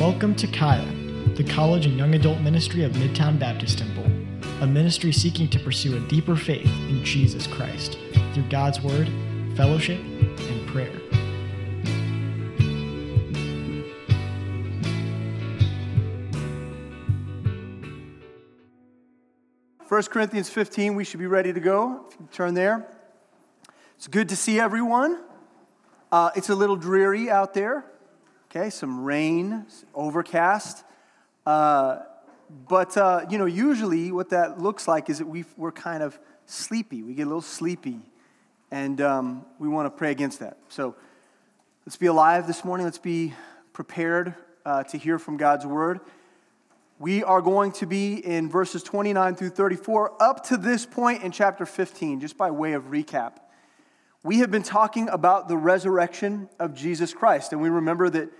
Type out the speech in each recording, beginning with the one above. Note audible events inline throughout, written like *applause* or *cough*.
Welcome to Kaya, the college and young adult ministry of Midtown Baptist Temple, a ministry seeking to pursue a deeper faith in Jesus Christ through God's Word, fellowship, and prayer. First Corinthians 15, we should be ready to go. Turn there. It's good to see everyone. Uh, it's a little dreary out there. Okay, some rain, overcast. Uh, but, uh, you know, usually what that looks like is that we we're kind of sleepy. We get a little sleepy. And um, we want to pray against that. So let's be alive this morning. Let's be prepared uh, to hear from God's word. We are going to be in verses 29 through 34 up to this point in chapter 15, just by way of recap. We have been talking about the resurrection of Jesus Christ, and we remember that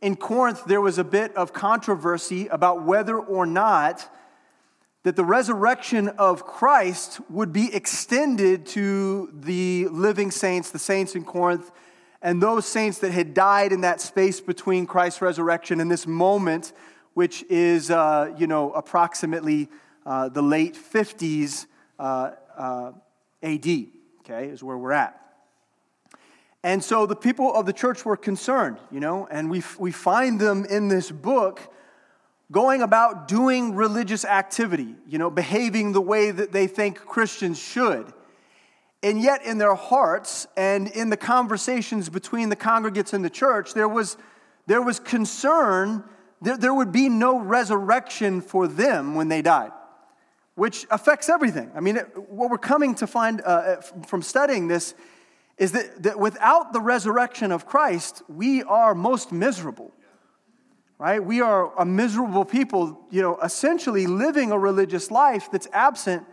in Corinth there was a bit of controversy about whether or not that the resurrection of Christ would be extended to the living saints, the saints in Corinth, and those saints that had died in that space between Christ's resurrection and this moment which is, uh, you know, approximately uh, the late 50s uh, uh AD, okay, is where we're at. And so the people of the church were concerned, you know, and we, we find them in this book going about doing religious activity, you know, behaving the way that they think Christians should. And yet, in their hearts and in the conversations between the congregates and the church, there was, there was concern that there would be no resurrection for them when they died, which affects everything. I mean, what we're coming to find uh, from studying this is that, that without the resurrection of Christ, we are most miserable. Right? We are a miserable people, you know, essentially living a religious life that's absent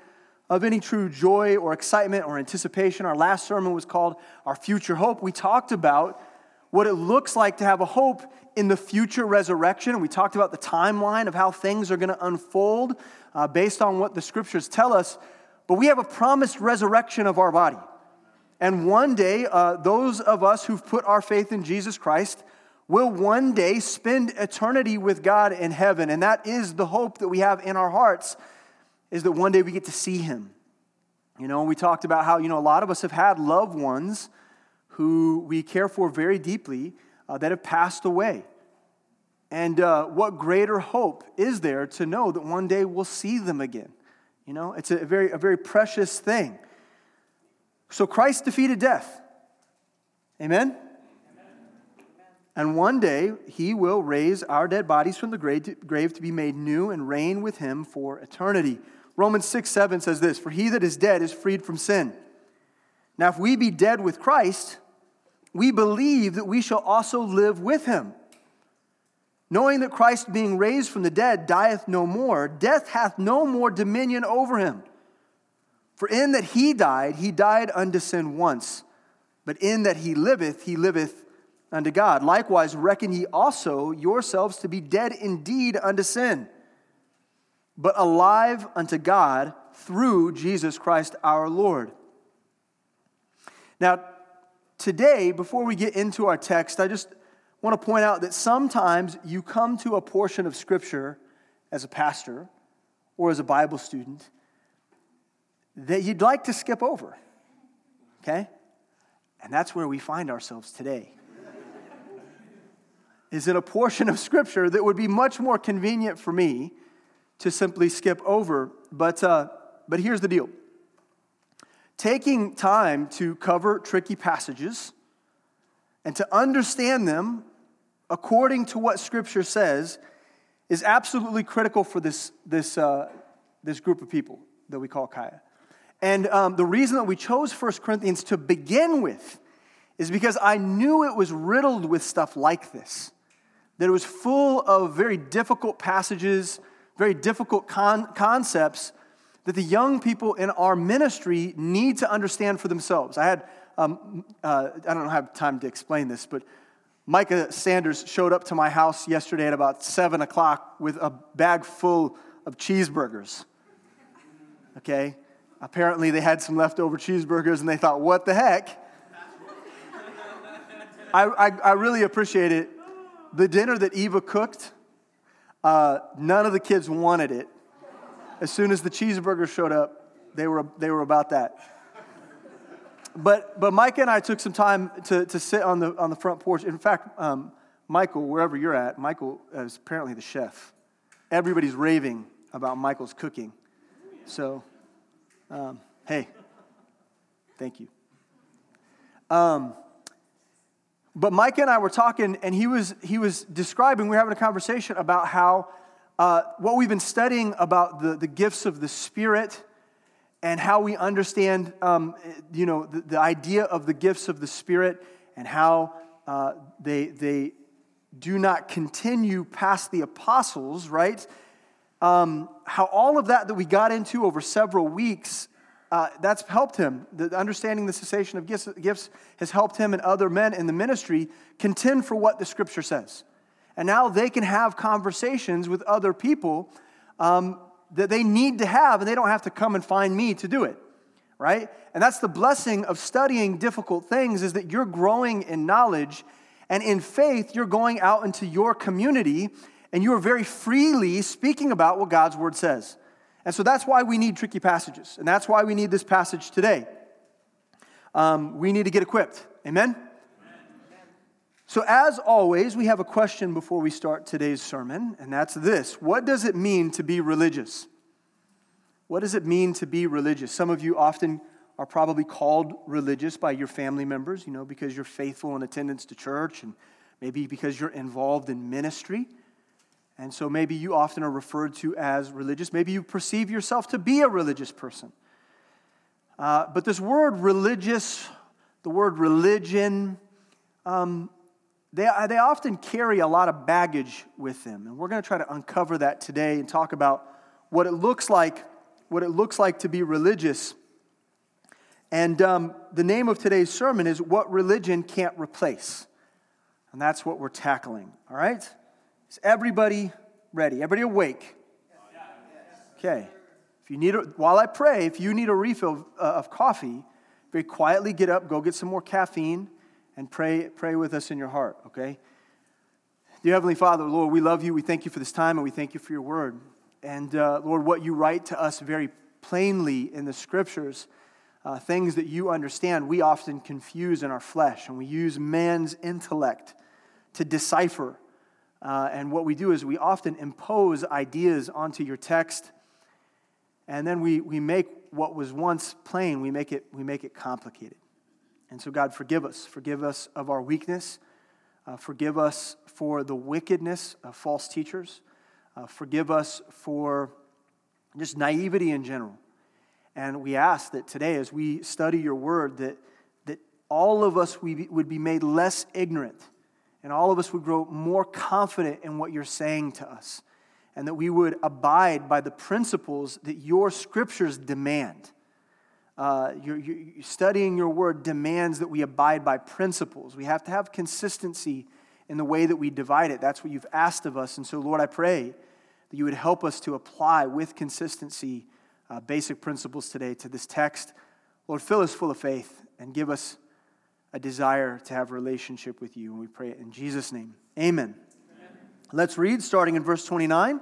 of any true joy or excitement or anticipation. Our last sermon was called Our Future Hope. We talked about what it looks like to have a hope in the future resurrection. We talked about the timeline of how things are going to unfold uh, based on what the scriptures tell us. But we have a promised resurrection of our body. And one day, uh, those of us who've put our faith in Jesus Christ will one day spend eternity with God in heaven. And that is the hope that we have in our hearts, is that one day we get to see Him. You know, we talked about how, you know, a lot of us have had loved ones who we care for very deeply uh, that have passed away. And uh, what greater hope is there to know that one day we'll see them again? You know, it's a very, a very precious thing. So Christ defeated death. Amen? And one day he will raise our dead bodies from the grave to, grave to be made new and reign with him for eternity. Romans 6 7 says this For he that is dead is freed from sin. Now, if we be dead with Christ, we believe that we shall also live with him. Knowing that Christ, being raised from the dead, dieth no more, death hath no more dominion over him. For in that he died, he died unto sin once, but in that he liveth, he liveth unto God. Likewise, reckon ye also yourselves to be dead indeed unto sin, but alive unto God through Jesus Christ our Lord. Now, today, before we get into our text, I just want to point out that sometimes you come to a portion of Scripture as a pastor or as a Bible student that you'd like to skip over. Okay? And that's where we find ourselves today. is it a portion of Scripture that would be much more convenient for me to simply skip over. But, uh, but here's the deal taking time to cover tricky passages and to understand them according to what Scripture says is absolutely critical for this, this, uh, this group of people that we call Kaya. And um, the reason that we chose 1 Corinthians to begin with is because I knew it was riddled with stuff like this, that it was full of very difficult passages, very difficult con- concepts that the young people in our ministry need to understand for themselves. I had, um, uh, I don't have time to explain this, but Micah Sanders showed up to my house yesterday at about 7 o'clock with a bag full of cheeseburgers. Okay? Apparently, they had some leftover cheeseburgers and they thought, what the heck? I, I, I really appreciate it. The dinner that Eva cooked Uh, none of the kids wanted it. As soon as the cheeseburger showed up, they were, they were about that. But, but Micah and I took some time to, to sit on the, on the front porch. In fact, um, Michael, wherever you're at, Michael is apparently the chef. Everybody's raving about Michael's cooking. So, um, hey, thank you. Um, but Micah and I were talking, and he was, he was describing, we were having a conversation about how uh, what we've been studying about the, the gifts of the Spirit and how we understand, um, you know, the, the, idea of the gifts of the Spirit and how uh, they, they do not continue past the apostles, right? Um, how all of that that we got into over several weeks uh, that's helped him. The, understanding the cessation of gifts, gifts has helped him and other men in the ministry contend for what the scripture says. And now they can have conversations with other people um, that they need to have, and they don't have to come and find me to do it, right? And that's the blessing of studying difficult things is that you're growing in knowledge and in faith, you're going out into your community and you are very freely speaking about what God's word says. And so that's why we need tricky passages. And that's why we need this passage today. Um, we need to get equipped. Amen? Amen? So, as always, we have a question before we start today's sermon, and that's this What does it mean to be religious? What does it mean to be religious? Some of you often are probably called religious by your family members, you know, because you're faithful in attendance to church and maybe because you're involved in ministry. And so maybe you often are referred to as religious. Maybe you perceive yourself to be a religious person. Uh, but this word religious, the word religion, um, they, they often carry a lot of baggage with them. And we're going to try to uncover that today and talk about what it looks like, what it looks like to be religious. And um, the name of today's sermon is What Religion Can't Replace. And that's what we're tackling, all right? Is everybody ready? Everybody awake? Okay. If you need, a, while I pray, if you need a refill uh, of coffee, very quietly get up, go get some more caffeine, and pray, pray with us in your heart, okay? Dear Heavenly Father, Lord, we love you. We thank you for this time, and we thank you for your word. And uh, Lord, what you write to us very plainly in the scriptures, uh, things that you understand, we often confuse in our flesh, and we use man's intellect to decipher uh, and what we do is we often impose ideas onto your text, and then we, we make what was once plain, we make, it, we make it complicated. And so, God, forgive us. Forgive us of our weakness. Uh, forgive us for the wickedness of false teachers. Uh, forgive us for just naivety in general. And we ask that today, as we study your word, that, that all of us we, would be made less ignorant and all of us would grow more confident in what you're saying to us, and that we would abide by the principles that your scriptures demand. Uh, you're, you're studying your word demands that we abide by principles. We have to have consistency in the way that we divide it. That's what you've asked of us. And so, Lord, I pray that you would help us to apply with consistency uh, basic principles today to this text. Lord, fill us full of faith and give us a desire to have relationship with you. And we pray it in Jesus' name. Amen. Amen. Let's read starting in verse 29.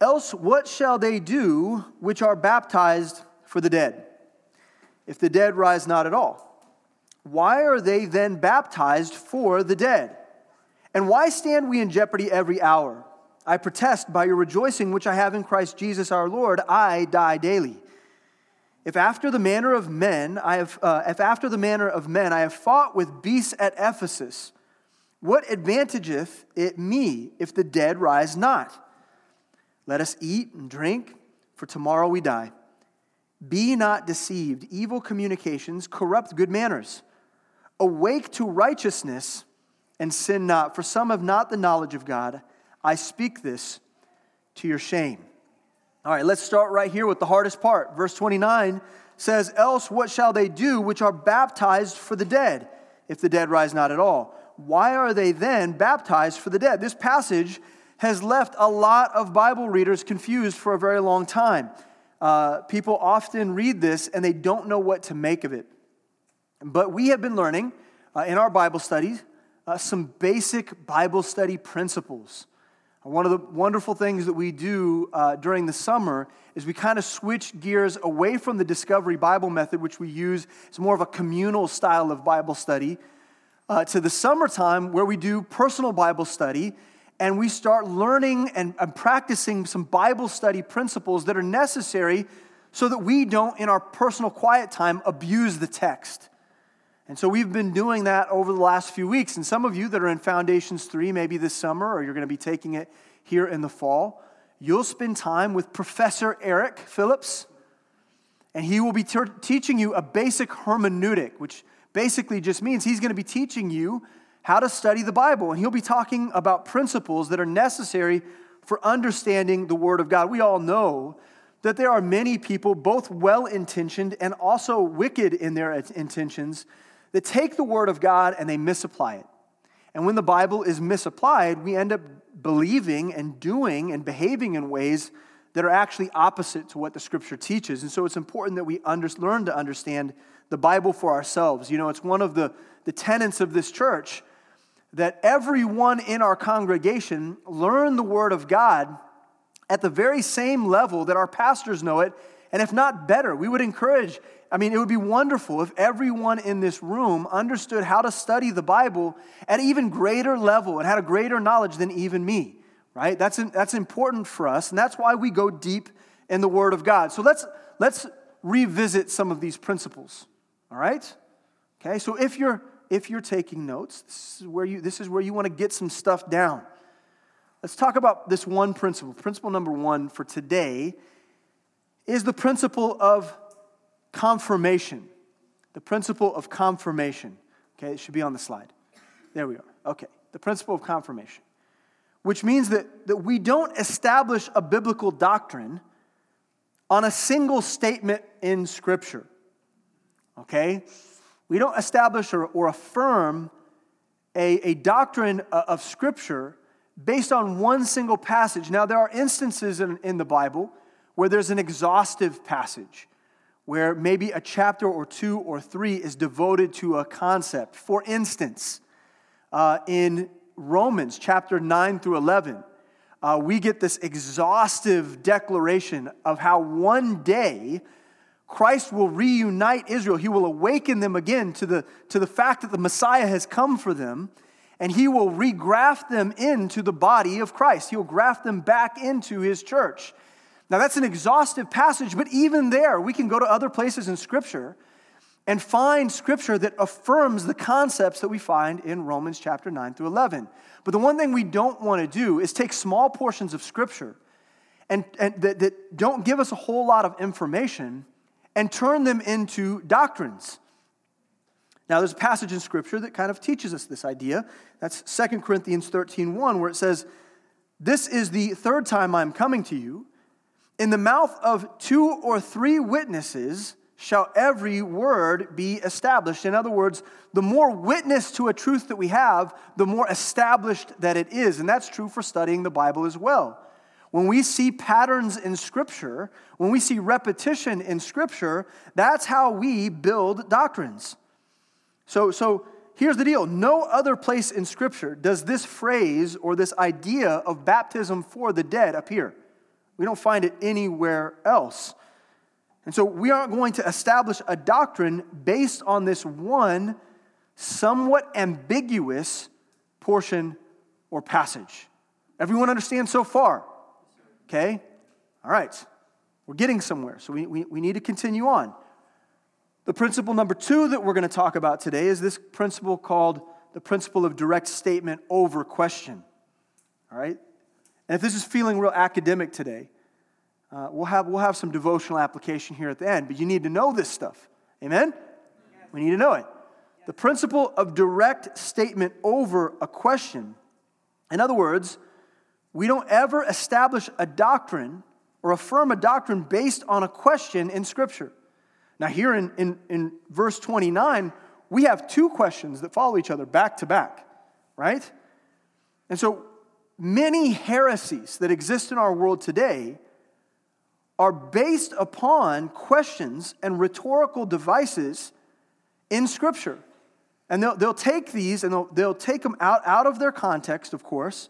Else, what shall they do which are baptized for the dead? If the dead rise not at all, why are they then baptized for the dead? And why stand we in jeopardy every hour? I protest by your rejoicing which I have in Christ Jesus our Lord, I die daily. If after the manner of men, I have, uh, if after the manner of men I have fought with beasts at Ephesus, what advantageth it me if the dead rise not? Let us eat and drink, for tomorrow we die. Be not deceived. Evil communications corrupt good manners. Awake to righteousness and sin not, for some have not the knowledge of God. I speak this to your shame. All right, let's start right here with the hardest part. Verse 29 says, Else what shall they do which are baptized for the dead, if the dead rise not at all? Why are they then baptized for the dead? This passage has left a lot of Bible readers confused for a very long time. Uh, people often read this and they don't know what to make of it. But we have been learning uh, in our Bible studies uh, some basic Bible study principles One of the wonderful things that we do uh, during the summer is we kind of switch gears away from the Discovery Bible method, which we use. It's more of a communal style of Bible study, uh, to the summertime where we do personal Bible study and we start learning and, and practicing some Bible study principles that are necessary so that we don't, in our personal quiet time, abuse the text. And so we've been doing that over the last few weeks. And some of you that are in Foundations 3, maybe this summer, or you're going to be taking it here in the fall, you'll spend time with Professor Eric Phillips. And he will be ter- teaching you a basic hermeneutic, which basically just means he's going to be teaching you how to study the Bible. And he'll be talking about principles that are necessary for understanding the Word of God. We all know that there are many people, both well intentioned and also wicked in their intentions, that take the Word of God and they misapply it. And when the Bible is misapplied, we end up believing and doing and behaving in ways that are actually opposite to what the Scripture teaches. And so it's important that we under, learn to understand the Bible for ourselves. You know, it's one of the, the tenets of this church that everyone in our congregation learn the Word of God at the very same level that our pastors know it, and if not better. We would encourage, I mean, it would be wonderful if everyone in this room understood how to study the Bible at an even greater level and had a greater knowledge than even me, right? That's, that's important for us, and that's why we go deep in the Word of God. So let's, let's revisit some of these principles, all right? Okay, so if you're, if you're taking notes, this is where you, this is where you want to get some stuff down. Let's talk about this one principle. Principle number one for today is the principle of confirmation. The principle of confirmation. Okay, it should be on the slide. There we are. Okay, the principle of confirmation, which means that, that we don't establish a biblical doctrine on a single statement in Scripture. Okay? We don't establish or, or affirm a, a doctrine uh, of Scripture based on one single passage. Now, there are instances in, in the Bible where there's an exhaustive passage, where maybe a chapter or two or three is devoted to a concept. For instance, uh, in Romans chapter 9 through 11, uh, we get this exhaustive declaration of how one day Christ will reunite Israel. He will awaken them again to the, to the fact that the Messiah has come for them and he will regraft them into the body of Christ. He'll graft them back into his church. Now, that's an exhaustive passage, but even there, we can go to other places in Scripture and find Scripture that affirms the concepts that we find in Romans chapter 9 through 11. But the one thing we don't want to do is take small portions of Scripture and, and that, that don't give us a whole lot of information and turn them into doctrines. Now, there's a passage in Scripture that kind of teaches us this idea. That's 2 Corinthians 13 1, where it says, This is the third time I'm coming to you. In the mouth of two or three witnesses shall every word be established. In other words, the more witness to a truth that we have, the more established that it is. And that's true for studying the Bible as well. When we see patterns in Scripture, when we see repetition in Scripture, that's how we build doctrines. So, so here's the deal no other place in Scripture does this phrase or this idea of baptism for the dead appear. We don't find it anywhere else. And so we aren't going to establish a doctrine based on this one somewhat ambiguous portion or passage. Everyone understands so far? Okay? All right. We're getting somewhere, so we, we, we need to continue on. The principle number two that we're going to talk about today is this principle called the principle of direct statement over question. All right? And if this is feeling real academic today, uh, we'll, have, we'll have some devotional application here at the end, but you need to know this stuff. Amen? Yes. We need to know it. Yes. The principle of direct statement over a question. In other words, we don't ever establish a doctrine or affirm a doctrine based on a question in Scripture. Now, here in, in, in verse 29, we have two questions that follow each other back to back, right? And so many heresies that exist in our world today are based upon questions and rhetorical devices in Scripture. And they'll, they'll take these and they'll, they'll take them out, out of their context, of course,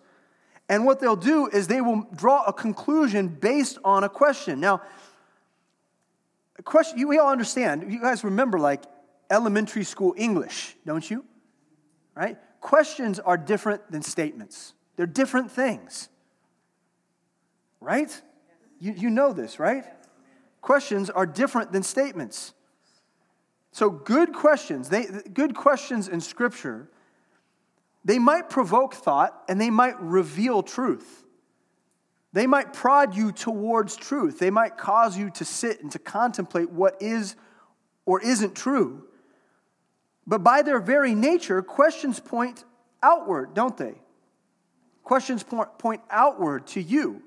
And what they'll do is they will draw a conclusion based on a question. Now, a question, you, we all understand. You guys remember like elementary school English, don't you? Right? Questions are different than statements, they're different things. Right? You, you know this, right? Questions are different than statements. So, good questions, they, good questions in Scripture, they might provoke thought and they might reveal truth. They might prod you towards truth. They might cause you to sit and to contemplate what is or isn't true. But by their very nature, questions point outward, don't they? Questions point, outward to you.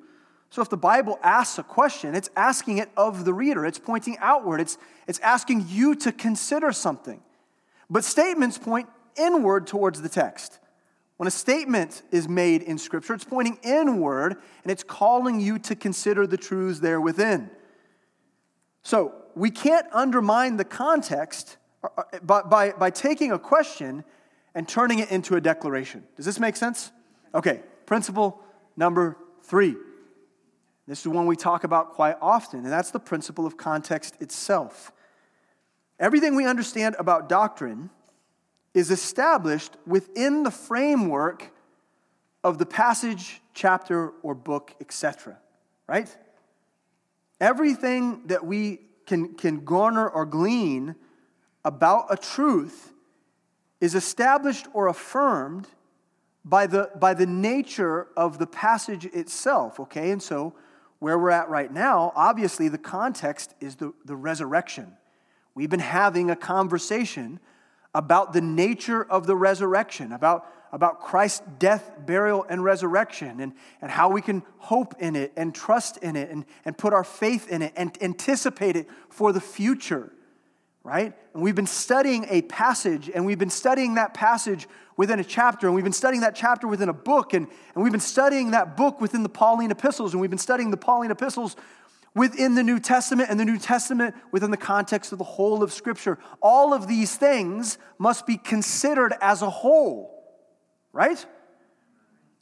So if the Bible asks a question, it's asking it of the reader, it's pointing outward, it's, it's asking you to consider something. But statements point inward towards the text. When a statement is made in Scripture, it's pointing inward and it's calling you to consider the truths there within. So we can't undermine the context uh, uh, by, by, by taking a question and turning it into a declaration. Does this make sense? Okay, principle number three. This is one we talk about quite often, and that's the principle of context itself. Everything we understand about doctrine is established within the framework of the passage, chapter, or book, etc. Right? Everything that we can, can garner or glean about a truth is established or affirmed by the, by the nature of the passage itself, okay? And so, where we're at right now, obviously the context is the, the resurrection. We've been having a conversation about the nature of the resurrection, about, about Christ's death, burial, and resurrection, and, and how we can hope in it and trust in it and, and put our faith in it and anticipate it for the future, right? And we've been studying a passage, and we've been studying that passage within a chapter, and we've been studying that chapter within a book, and, and we've been studying that book within the Pauline epistles, and we've been studying the Pauline epistles within the New Testament and the New Testament within the context of the whole of Scripture. All of these things must be considered as a whole, right?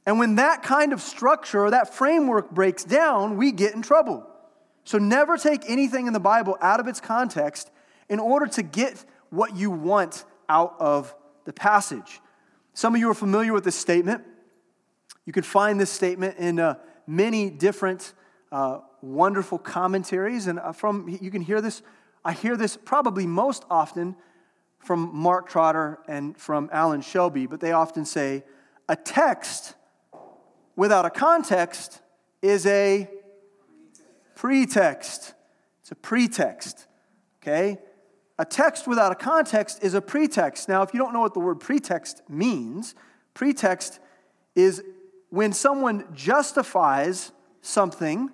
And when that kind of structure or that framework breaks down, we get in trouble. So never take anything in the Bible out of its context in order to get what you want out of the passage. Some of you are familiar with this statement. You can find this statement in uh, many different uh, wonderful commentaries. And uh, from, you can hear this, I hear this probably most often from Mark Trotter and from Alan Shelby, but they often say, a text without a context is a pretext. It's a pretext, okay? A text without a context is a pretext. Now, if you don't know what the word pretext means, pretext is when someone justifies something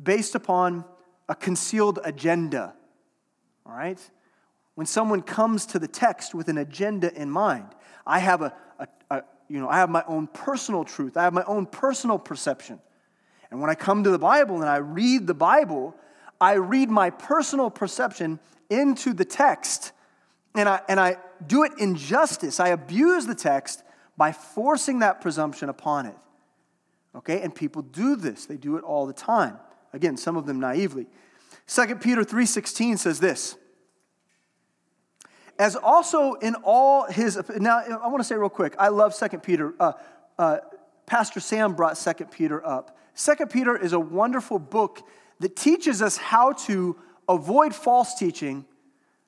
based upon a concealed agenda. All right? When someone comes to the text with an agenda in mind, I have a, a, a, you know, I have my own personal truth. I have my own personal perception. And when I come to the Bible and I read the Bible, I read my personal perception into the text and I, and I do it in justice. I abuse the text by forcing that presumption upon it. Okay? And people do this. They do it all the time. Again, some of them naively. 2 Peter 3:16 says this. As also in all his now I want to say real quick. I love 2 Peter. Uh, uh, Pastor Sam brought 2 Peter up. 2 Peter is a wonderful book that teaches us how to avoid false teaching,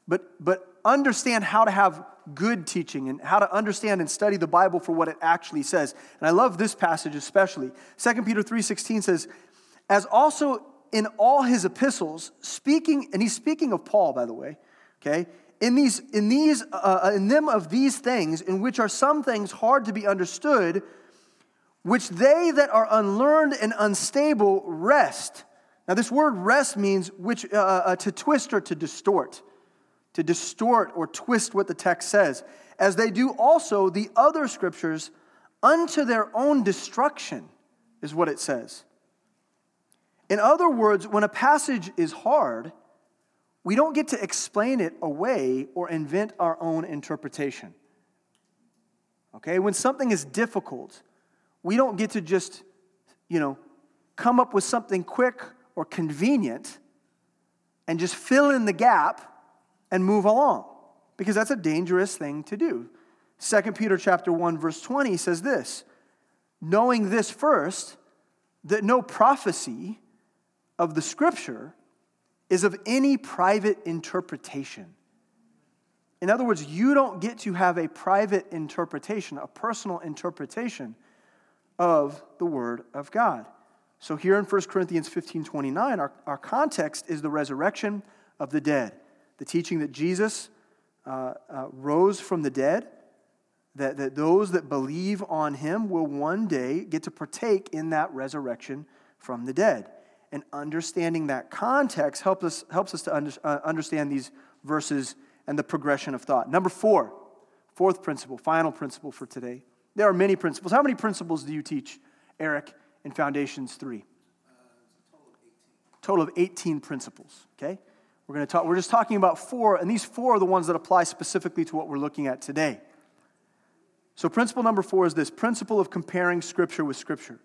but, but understand how to have good teaching and how to understand and study the Bible for what it actually says. And I love this passage especially. 2 Peter 3:16 says, as also in all his epistles, speaking, and he's speaking of Paul, by the way, okay? In these, in these, uh, in them of these things, in which are some things hard to be understood, which they that are unlearned and unstable wrest. Now, this word wrest means which uh, uh, uh to twist or to distort, to distort or twist what the text says, as they do also the other scriptures unto their own destruction, is what it says. In other words, when a passage is hard, we don't get to explain it away or invent our own interpretation. Okay? When something is difficult, we don't get to just, you know, come up with something quick or convenient and just fill in the gap and move along because that's a dangerous thing to do. 2 Peter chapter 1 verse 20 says this, knowing this first that no prophecy of the scripture is of any private interpretation. In other words, you don't get to have a private interpretation, a personal interpretation of the Word of God. So here in 1 Corinthians 15 29, our, our context is the resurrection of the dead, the teaching that Jesus uh, uh, rose from the dead, that, that those that believe on him will one day get to partake in that resurrection from the dead. And understanding that context helps us, helps us to under, uh, understand these verses and the progression of thought. Number four, fourth principle, final principle for today. There are many principles. How many principles do you teach, Eric, in Foundations 3? Uh, total of 18 principles, okay? We're going to talk, we're just talking about four, and these four are the ones that apply specifically to what we're looking at today. So, principle number four is this principle of comparing Scripture with Scripture.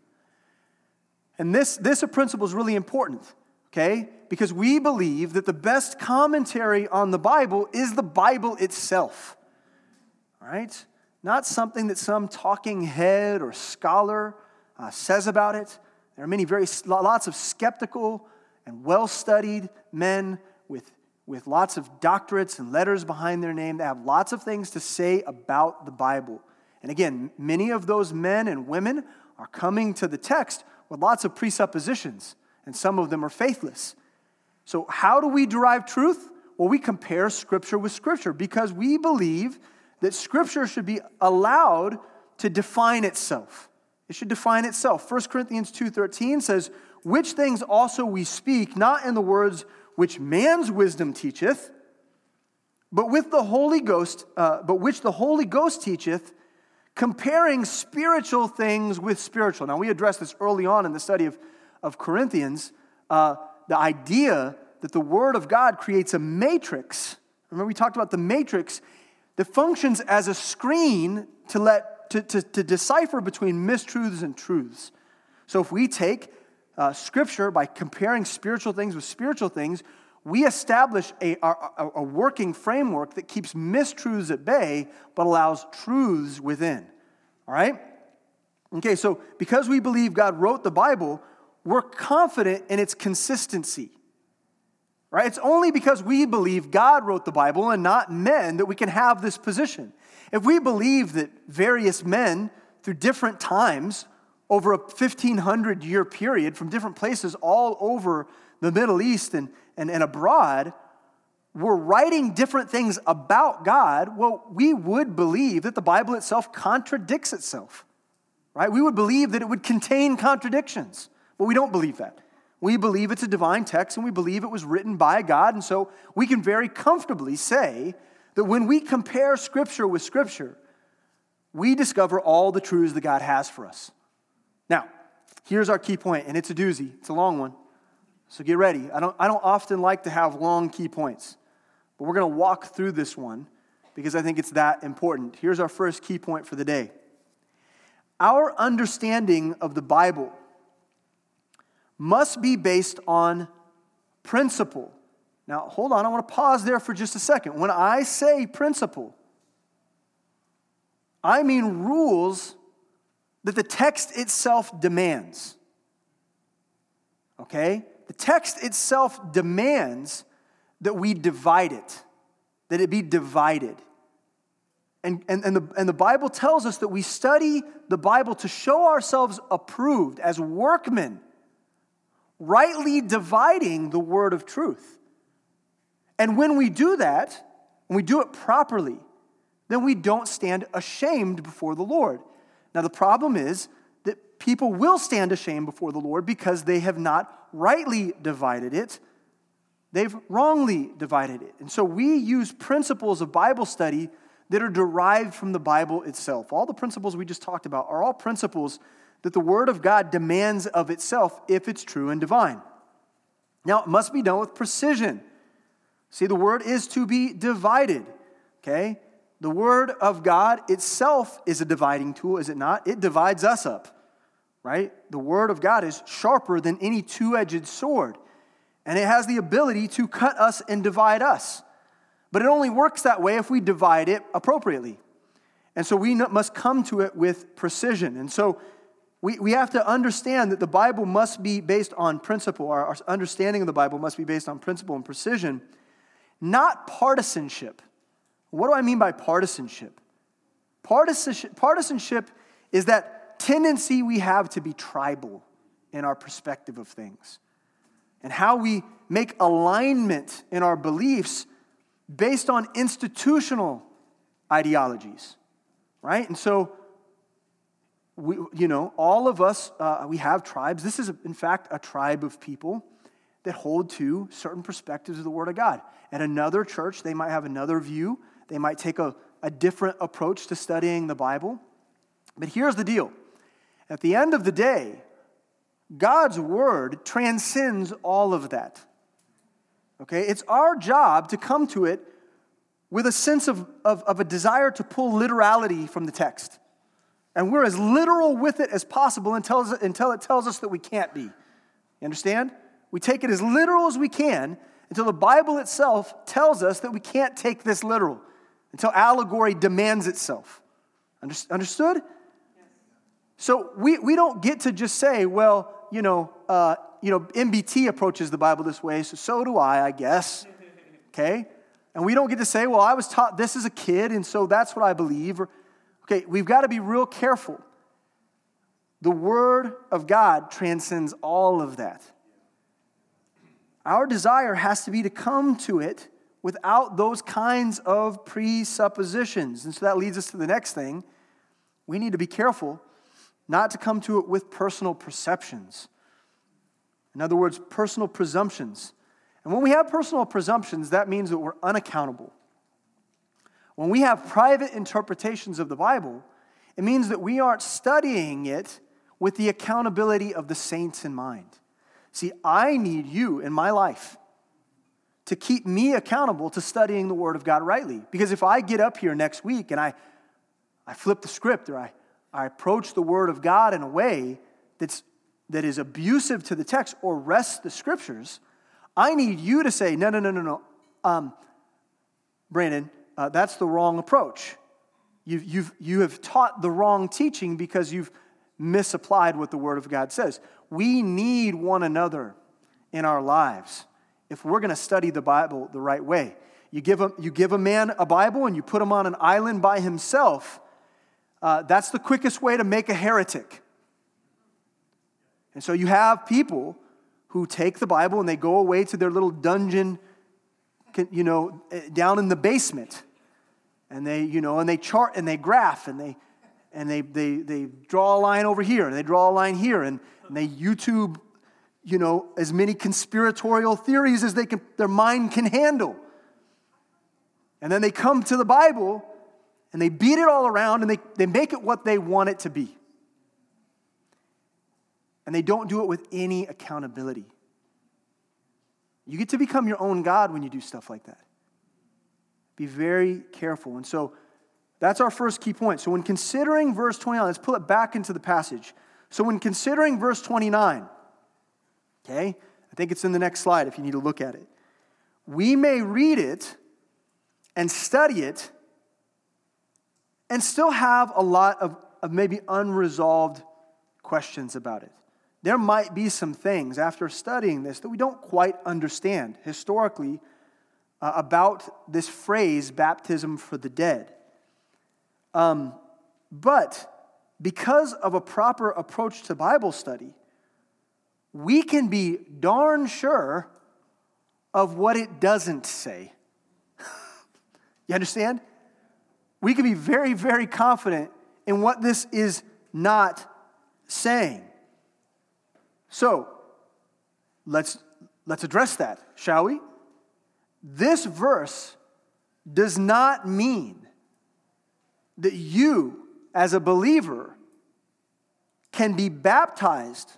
And this, this principle is really important, okay? Because we believe that the best commentary on the Bible is the Bible itself, right? Not something that some talking head or scholar uh, says about it. There are many, very, lots of skeptical and well studied men with, with lots of doctorates and letters behind their name that have lots of things to say about the Bible. And again, many of those men and women are coming to the text with lots of presuppositions, and some of them are faithless. So, how do we derive truth? Well, we compare Scripture with Scripture because we believe that Scripture should be allowed to define itself. It should define itself. 1 Corinthians 2:13 says, "Which things also we speak, not in the words which man's wisdom teacheth, but with the Holy Ghost, uh, but which the Holy Ghost teacheth, comparing spiritual things with spiritual. Now, we addressed this early on in the study of, of Corinthians uh, the idea that the Word of God creates a matrix. Remember, we talked about the matrix that functions as a screen to, let, to, to, to decipher between mistruths and truths. So, if we take uh, Scripture by comparing spiritual things with spiritual things, we establish a, a, a, working framework that keeps mistruths at bay but allows truths within. All right? Okay, so because we believe God wrote the Bible, we're confident in its consistency. Right? It's only because we believe God wrote the Bible and not men that we can have this position. If we believe that various men through different times over a 1500 year period from different places all over the Middle East and, and, and abroad were writing different things about God, well, we would believe that the Bible itself contradicts itself, right? We would believe that it would contain contradictions, but we don't believe that. We believe it's a divine text and we believe it was written by God, and so we can very comfortably say that when we compare Scripture with Scripture, we discover all the truths that God has for us. Now, here's our key point, and it's a doozy, it's a long one. So get ready. I don't, I don't often like to have long key points, but we're going to walk through this one because I think it's that important. Here's our first key point for the day Our understanding of the Bible must be based on principle. Now, hold on, I want to pause there for just a second. When I say principle, I mean rules that the text itself demands. Okay? The text itself demands that we divide it, that it be divided. And, and, and, the, and the Bible tells us that we study the Bible to show ourselves approved as workmen, rightly dividing the word of truth. And when we do that, when we do it properly, then we don't stand ashamed before the Lord. Now, the problem is that people will stand ashamed before the Lord because they have not rightly divided it, they've wrongly divided it. And so we use principles of Bible study that are derived from the Bible itself. All the principles we just talked about are all principles that the Word of God demands of itself if it's true and divine. Now, it must be done with precision. See, the Word is to be divided, okay? The Word of God itself is a dividing tool, is it not? It divides us up. right? The Word of God is sharper than any two edged sword, and it has the ability to cut us and divide us. But it only works that way if we divide it appropriately. And so we must come to it with precision. And so we, we have to understand that the Bible must be based on principle. Our, our understanding of the Bible must be based on principle and precision, not partisanship. What do I mean by partisanship? Partisanship, partisanship is that tendency we have to be tribal in our perspective of things and how we make alignment in our beliefs based on institutional ideologies, right? And so, we, you know, all of us, uh, we have tribes. This is, in fact, a tribe of people that hold to certain perspectives of the Word of God. At another church, they might have another view, they might take a, a different approach to studying the Bible. But here's the deal at the end of the day, God's Word transcends all of that. Okay? It's our job to come to it with a sense of, of, of, a desire to pull literality from the text. And we're as literal with it as possible until, until it tells us that we can't be. You understand? We take it as literal as we can until the Bible itself tells us that we can't take this literal, until allegory demands itself. Understood? So we, we don't get to just say, well, you know, uh, you know, MBT approaches the Bible this way, so so do I, I guess. Okay? And we don't get to say, well, I was taught this as a kid, and so that's what I believe. Or, okay, we've got to be real careful. The Word of God transcends all of that. Our desire has to be to come to it without those kinds of presuppositions. And so that leads us to the next thing. We need to be careful not to come to it with personal perceptions. In other words, personal presumptions. And when we have personal presumptions, that means that we're unaccountable. When we have private interpretations of the Bible, it means that we aren't studying it with the accountability of the saints in mind. See, I need you in my life to keep me accountable to studying the Word of God rightly. Because if I get up here next week and I, I flip the script or I, I approach the Word of God in a way that's, that is abusive to the text or wrests the Scriptures, I need you to say, no, no, no, no, no. Um, Brandon, uh, that's the wrong approach. You've, you've, you have taught the wrong teaching because you've misapplied what the Word of God says. We need one another in our lives if we're going to study the Bible the right way. You give, a, you give a man a Bible and you put him on an island by himself, uh, that's the quickest way to make a heretic. And so you have people who take the Bible and they go away to their little dungeon, you know, eh, down in the basement. And they, you know, and they chart and they graph and they, and they, they, they draw a line over here and they draw a line here and, and they YouTube, you know, as many conspiratorial theories as they can, their mind can handle. And then they come to the Bible and they beat it all around and they, they make it what they want it to be. And they don't do it with any accountability. You get to become your own God when you do stuff like that. Be very careful. And so that's our first key point. So when considering verse 29, let's pull it back into the passage. So when considering verse 29, okay, I think it's in the next slide if you need to look at it. We may read it and study it and still have a lot of, of maybe unresolved questions about it. There might be some things after studying this that we don't quite understand historically uh, about this phrase, baptism for the dead. Um, but because of a proper approach to Bible study, we can be darn sure of what it doesn't say. *laughs* you understand? we can be very, very confident in what this is not saying. So, let's, let's address that, shall we? This verse does not mean that you, as a believer, can be baptized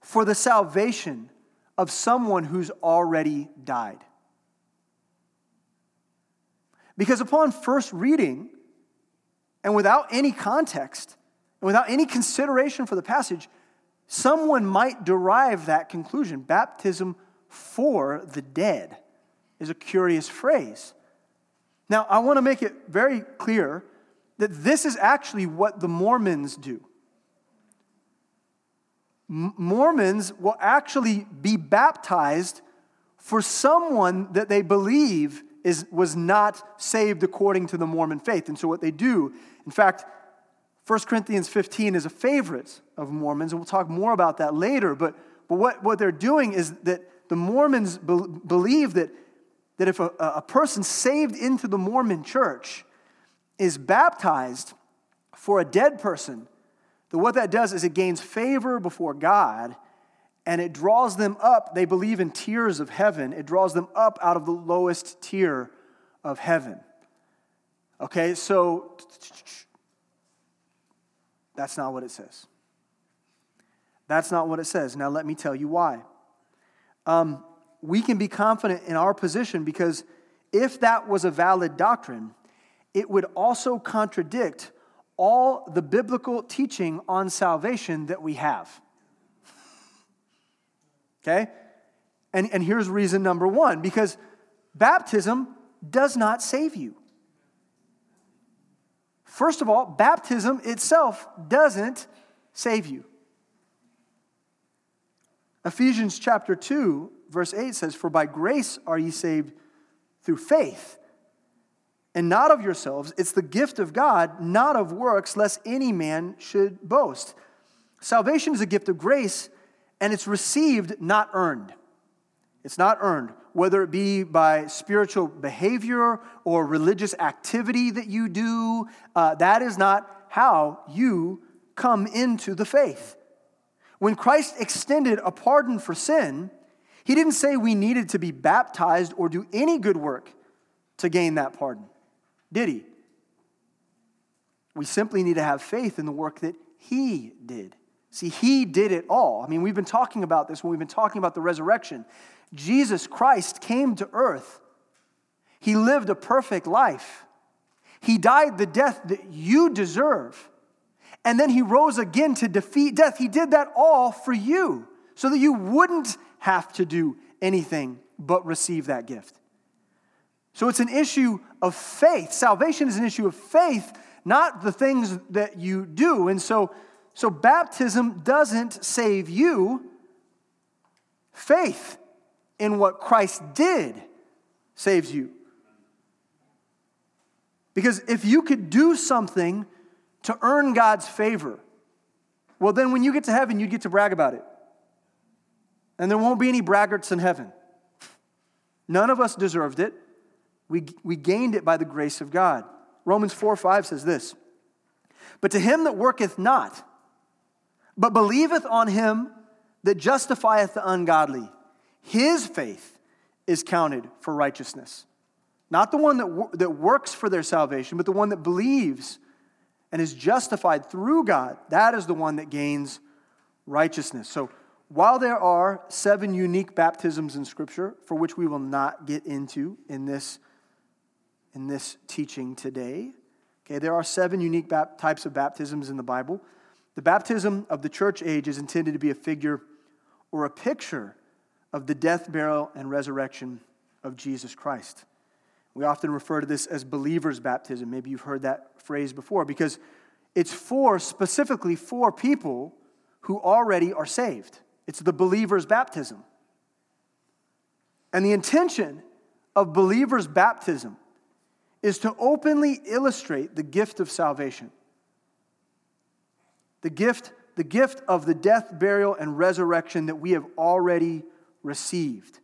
for the salvation of someone who's already died. Because upon first reading, and without any context and without any consideration for the passage, someone might derive that conclusion. Baptism for the dead is a curious phrase. Now, I want to make it very clear that this is actually what the Mormons do. Mormons will actually be baptized for someone that they believe is, was not saved according to the Mormon faith. And so, what they do, in fact, 1 Corinthians 15 is a favorite of Mormons, and we'll talk more about that later. But, but what, what they're doing is that the Mormons be, believe that, that if a, a person saved into the Mormon church is baptized for a dead person, that what that does is it gains favor before God and it draws them up. They believe in tiers of heaven, it draws them up out of the lowest tier of heaven. Okay, so that's not what it says. That's not what it says. Now, let me tell you why. Um, we can be confident in our position because if that was a valid doctrine, it would also contradict all the biblical teaching on salvation that we have. Okay? And, and here's reason number one because baptism does not save you. First of all, baptism itself doesn't save you. Ephesians chapter 2, verse 8 says, For by grace are ye saved through faith, and not of yourselves. It's the gift of God, not of works, lest any man should boast. Salvation is a gift of grace, and it's received, not earned. It's not earned, whether it be by spiritual behavior or religious activity that you do. Uh, that is not how you come into the faith. When Christ extended a pardon for sin, he didn't say we needed to be baptized or do any good work to gain that pardon, did he? We simply need to have faith in the work that he did. See, he did it all. I mean, we've been talking about this when we've been talking about the resurrection. Jesus Christ came to earth, he lived a perfect life. He died the death that you deserve. And then he rose again to defeat death. He did that all for you so that you wouldn't have to do anything but receive that gift. So it's an issue of faith. Salvation is an issue of faith, not the things that you do. And so, so baptism doesn't save you. Faith in what Christ did saves you. Because if you could do something to earn God's favor, well, then when you get to heaven, you'd get to brag about it. And there won't be any braggarts in heaven. None of us deserved it. We, we gained it by the grace of God. Romans 4 5 says this But to him that worketh not, but believeth on him that justifieth the ungodly, his faith is counted for righteousness. Not the one that, that works for their salvation, but the one that believes and is justified through God. That is the one that gains righteousness. So, while there are seven unique baptisms in Scripture, for which we will not get into in this, in this teaching today, okay, there are seven unique bap- types of baptisms in the Bible. The baptism of the church age is intended to be a figure or a picture of the death, burial, and resurrection of Jesus Christ. We often refer to this as believer's baptism. Maybe you've heard that phrase before because it's for specifically for people who already are saved. It's the believer's baptism. And the intention of believer's baptism is to openly illustrate the gift of salvation. The gift, the gift of the death, burial, and resurrection that we have already received.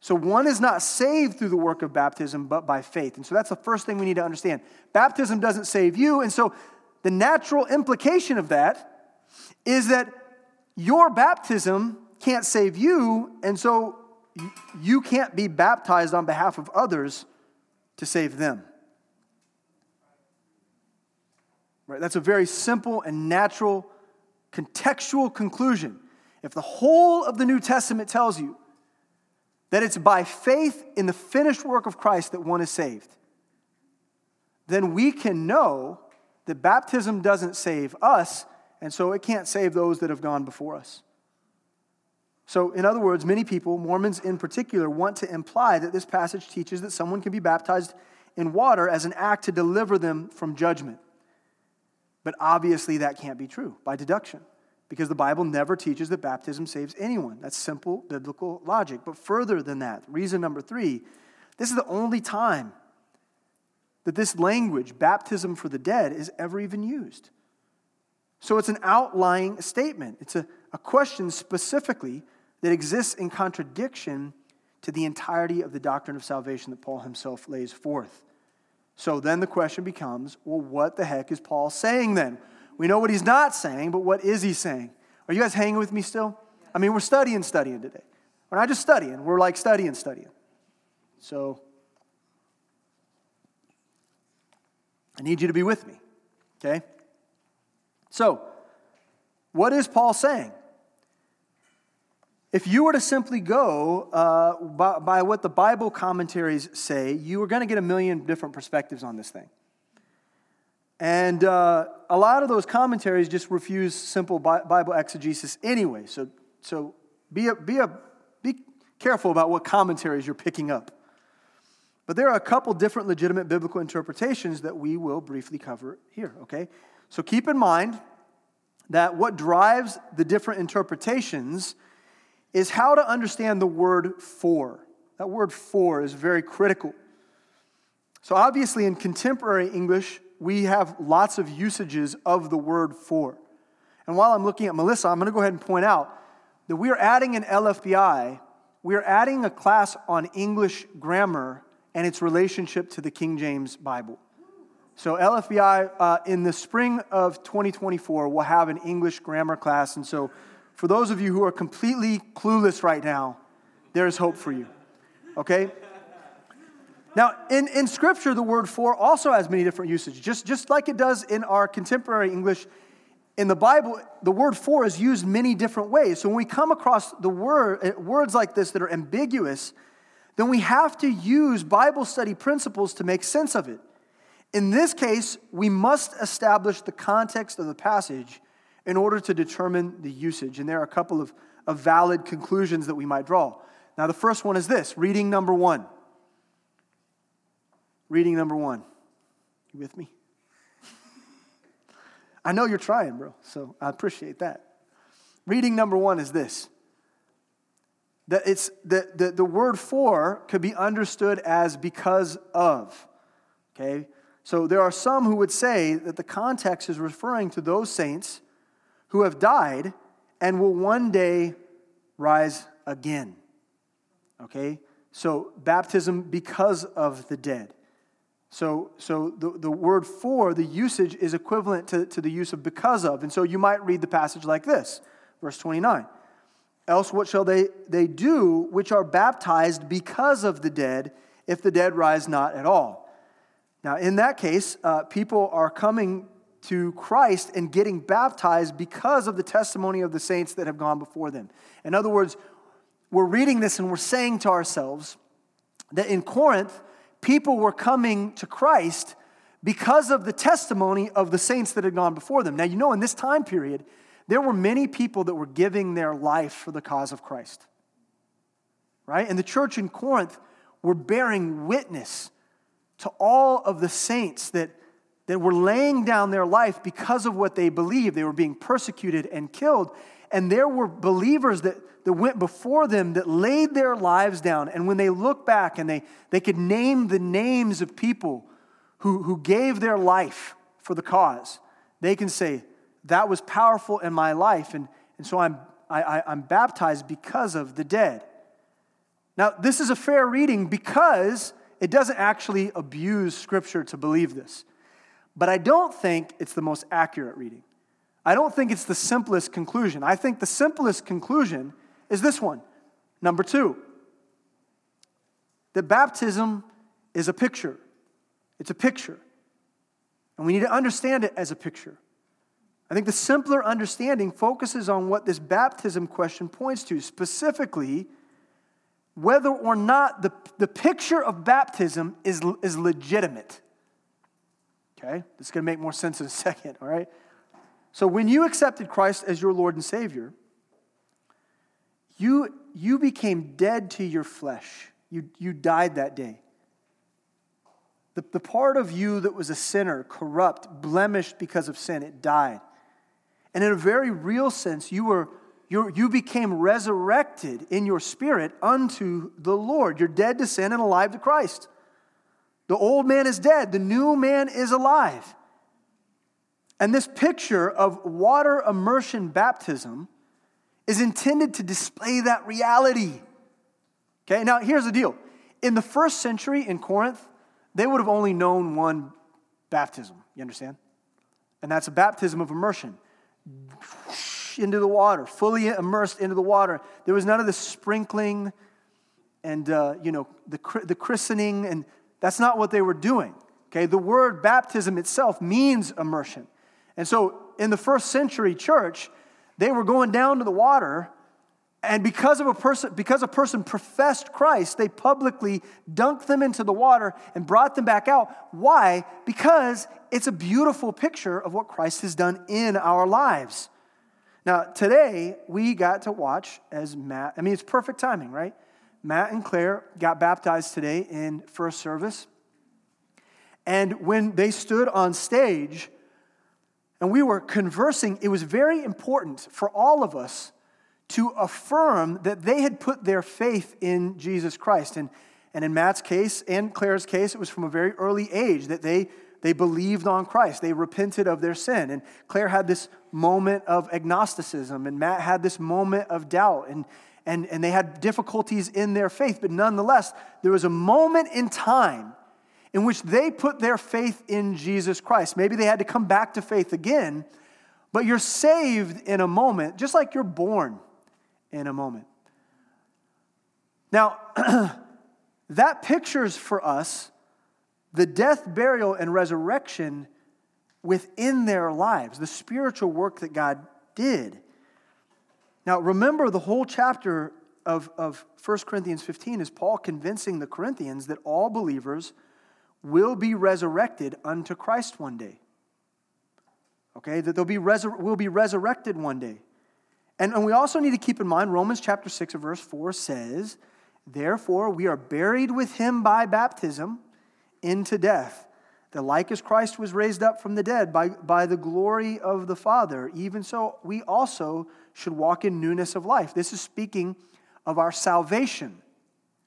So one is not saved through the work of baptism, but by faith. And so that's the first thing we need to understand. Baptism doesn't save you. And so the natural implication of that is that your baptism can't save you. And so you can't be baptized on behalf of others to save them. Right? That's a very simple and natural contextual conclusion if the whole of the New Testament tells you that it's by faith in the finished work of Christ that one is saved, then we can know that baptism doesn't save us And so it can't save those that have gone before us. So, in other words, many people, Mormons in particular, want to imply that this passage teaches that someone can be baptized in water as an act to deliver them from judgment. But obviously, that can't be true by deduction because the Bible never teaches that baptism saves anyone. That's simple biblical logic. But further than that, reason number three this is the only time that this language, baptism for the dead, is ever even used. So it's an outlying statement, it's a, a question specifically that exists in contradiction to the entirety of the doctrine of salvation that Paul himself lays forth. So then the question becomes well, what the heck is Paul saying then? We know what he's not saying, but what is he saying? Are you guys hanging with me still? I mean, we're studying, studying today. We're not just studying, we're like studying, studying. So I need you to be with me, okay? So, what is Paul saying? If you were to simply go uh, by, by, what the Bible commentaries say, you are going to get a million different perspectives on this thing. And uh, a lot of those commentaries just refuse simple Bible exegesis anyway. So, so be, a, be, a, be careful about what commentaries you're picking up. But there are a couple different legitimate biblical interpretations that we will briefly cover here, okay? So keep in mind that what drives the different interpretations is how to understand the word for. That word for is very critical. So, obviously, in contemporary English, we have lots of usages of the word for. And while I'm looking at Melissa, I'm going to go ahead and point out that we are adding an LFBI, we are adding a class on English grammar and its relationship to the King James Bible. So, LFBI uh, in the spring of 2024 will have an English grammar class. And so, for those of you who are completely clueless right now, there is hope for you. Okay? Now, in, in Scripture, the word for also has many different usages. Just, just like it does in our contemporary English, in the Bible, the word for is used many different ways. So when we come across the word, eh, words like this that are ambiguous, then we have to use Bible study principles to make sense of it. In this case, we must establish the context of the passage in order to determine the usage. And there are a couple of, of valid conclusions that we might draw. Now, the first one is this reading number one. Reading number one. You with me? I know you're trying, bro, so I appreciate that. Reading number one is this that it's the, the, the word for could be understood as because of. Okay? So there are some who would say that the context is referring to those saints who have died and will one day rise again. Okay? So, baptism because of the dead. So, so the, the word for, the usage is equivalent to, to the use of because of. And so you might read the passage like this, verse 29. Else, what shall they, they do which are baptized because of the dead, if the dead rise not at all? Now, in that case, uh, people are coming to Christ and getting baptized because of the testimony of the saints that have gone before them. In other words, we're reading this and we're saying to ourselves that in Corinth, people were coming to Christ because of the testimony of the saints that had gone before them. Now, you know, in this time period, there were many people that were giving their life for the cause of Christ. Right? And the church in Corinth were bearing witness to all of the saints that that were laying down their life because of what they believed. They were being persecuted and killed. And there were believers that, that went before them that laid their lives down. And when they look back and they, they could name the names of people who, who gave their life for the cause, they can say, That was powerful in my life. And, and so I'm, I, I, I'm baptized because of the dead. Now, this is a fair reading because it doesn't actually abuse Scripture to believe this. But I don't think it's the most accurate reading. I don't think it's the simplest conclusion. I think the simplest conclusion is this one. Number two, that baptism is a picture. It's a picture. And we need to understand it as a picture. I think the simpler understanding focuses on what this baptism question points to, specifically, whether or not the, the picture of baptism is, is legitimate. Okay? This is going to make more sense in a *laughs* second, all right? So when you accepted Christ as your Lord and Savior, you, you became dead to your flesh. You, you died that day. The, the part of you that was a sinner, corrupt, blemished because of sin, it died. And in a very real sense, you, were, you you became resurrected in your spirit unto the Lord. You're dead to sin and alive to Christ. The old man is dead, the new man is alive. And this picture of water immersion baptism is intended to display that reality. Okay, now here's the deal. In the first century in Corinth, they would have only known one baptism. You understand? And that's a baptism of immersion. Into the water, fully immersed into the water. There was none of the sprinkling and, uh, you know, the, the christening, and that's not what they were doing. Okay, the word baptism itself means immersion. And so in the first century church, they were going down to the water, and because of a person, because a person professed Christ, they publicly dunked them into the water and brought them back out. Why? Because it's a beautiful picture of what Christ has done in our lives. Now, today we got to watch as Matt, I mean, it's perfect timing, right? Matt and Claire got baptized today in first service. And when they stood on stage, and we were conversing, it was very important for all of us to affirm that they had put their faith in Jesus Christ. And, and in Matt's case and Claire's case, it was from a very early age that they, they believed on Christ. They repented of their sin. And Claire had this moment of agnosticism, and Matt had this moment of doubt. And, and, and they had difficulties in their faith. But nonetheless, there was a moment in time in which they put their faith in Jesus Christ. Maybe they had to come back to faith again, but you're saved in a moment, just like you're born in a moment. Now, *clears throat* that pictures for us the death, burial, and resurrection within their lives, the spiritual work that God did. Now, remember the whole chapter of, of 1 Corinthians 15 is Paul convincing the Corinthians that all believers will be resurrected unto Christ one day. Okay, that they'll be resur- will be resurrected one day. And, and we also need to keep in mind Romans chapter 6 verse 4 says, Therefore we are buried with him by baptism into death, that like as Christ was raised up from the dead by, by the glory of the Father, even so we also should walk in newness of life. This is speaking of our salvation.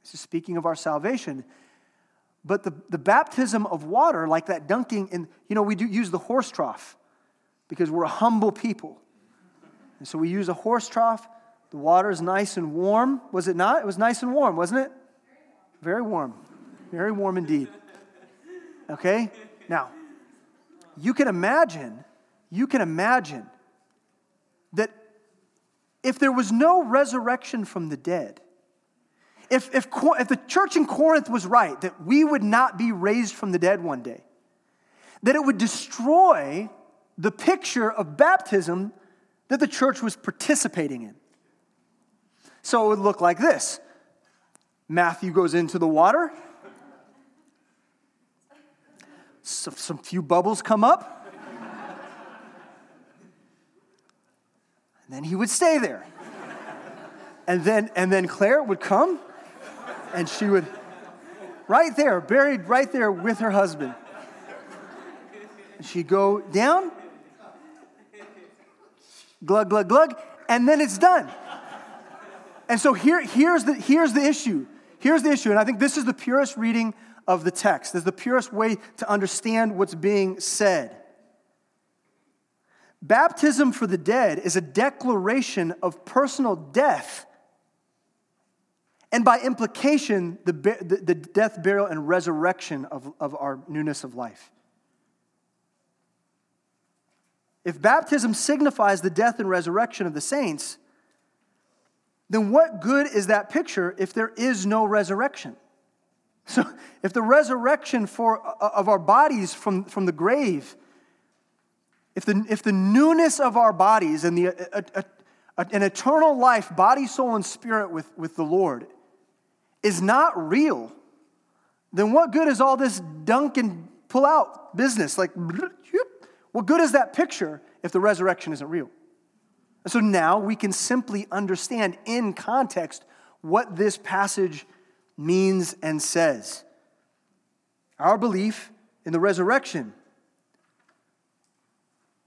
This is speaking of our salvation. But the, the baptism of water, like that dunking in, you know, we do use the horse trough because we're a humble people. And so we use a horse trough. The water is nice and warm. Was it not? It was nice and warm, wasn't it? Very warm. Very warm indeed. Okay? Now, you can imagine, you can imagine if there was no resurrection from the dead, if, if, if the church in Corinth was right, that we would not be raised from the dead one day, that it would destroy the picture of baptism that the church was participating in. So it would look like this. Matthew goes into the water, some, some few bubbles come up, and then he would stay there. And then, and then Claire would come and she would, right there, buried right there with her husband. And she'd go down, glug, glug, glug, and then it's done. And so here, here's, the, here's the issue. Here's the issue, and I think this is the purest reading of the text. This is the purest way to understand what's being said. Baptism for the dead is a declaration of personal death and by implication, the, the, the, death, burial, and resurrection of, of our newness of life. If baptism signifies the death and resurrection of the saints, then what good is that picture if there is no resurrection? *laughs* So, if the resurrection for, uh, of our bodies from, from the grave, if the, if the newness of our bodies and the, a, a, a, an eternal life, body, soul, and spirit with, with the Lord, is not real, then what good is all this dunk and pull out business? Like, What good is that picture if the resurrection isn't real? And so now we can simply understand in context what this passage means and says. Our belief in the resurrection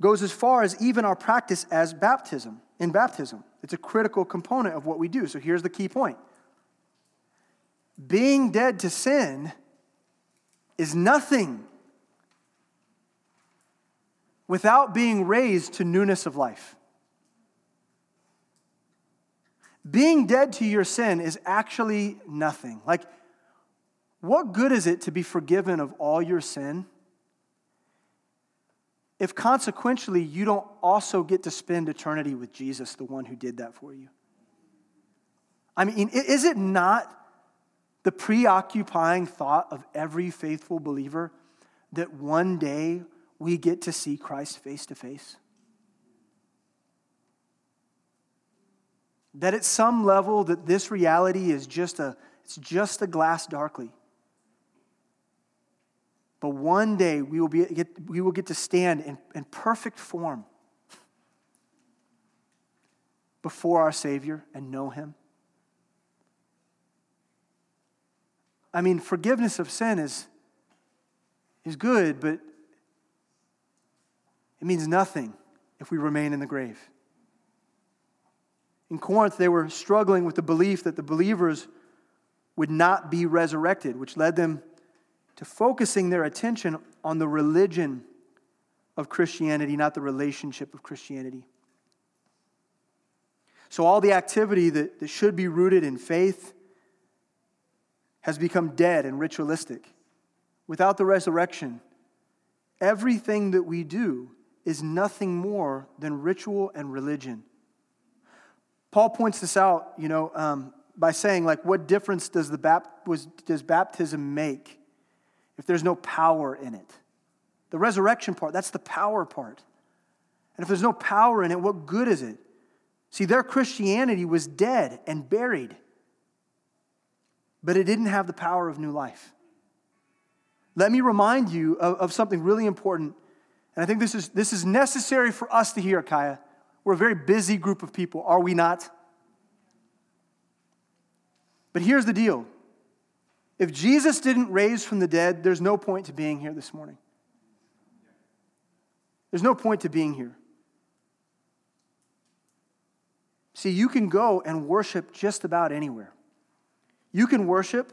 goes as far as even our practice as baptism, in baptism. It's a critical component of what we do. So here's the key point being dead to sin is nothing without being raised to newness of life. Being dead to your sin is actually nothing. Like, what good is it to be forgiven of all your sin if consequentially you don't also get to spend eternity with Jesus, the one who did that for you? I mean, is it not the preoccupying thought of every faithful believer that one day we get to see Christ face to face? That at some level that this reality is just a it's just a glass darkly. But one day we will, be, get, we will get to stand in, in perfect form before our Savior and know Him. I mean, forgiveness of sin is, is good, but it means nothing if we remain in the grave. In Corinth, they were struggling with the belief that the believers would not be resurrected, which led them to focusing their attention on the religion of Christianity, not the relationship of Christianity. So, all the activity that, that should be rooted in faith has become dead and ritualistic. Without the resurrection, everything that we do is nothing more than ritual and religion. Paul points this out, you know, um, by saying, like, what difference does, the bap- was, does baptism make if there's no power in it? The resurrection part, that's the power part. And if there's no power in it, what good is it? See, their Christianity was dead and buried, but it didn't have the power of new life. Let me remind you of, of something really important, and I think this is, this is necessary for us to hear, Kaya. We're a very busy group of people, are we not? But here's the deal if Jesus didn't raise from the dead, there's no point to being here this morning. There's no point to being here. See, you can go and worship just about anywhere. You can worship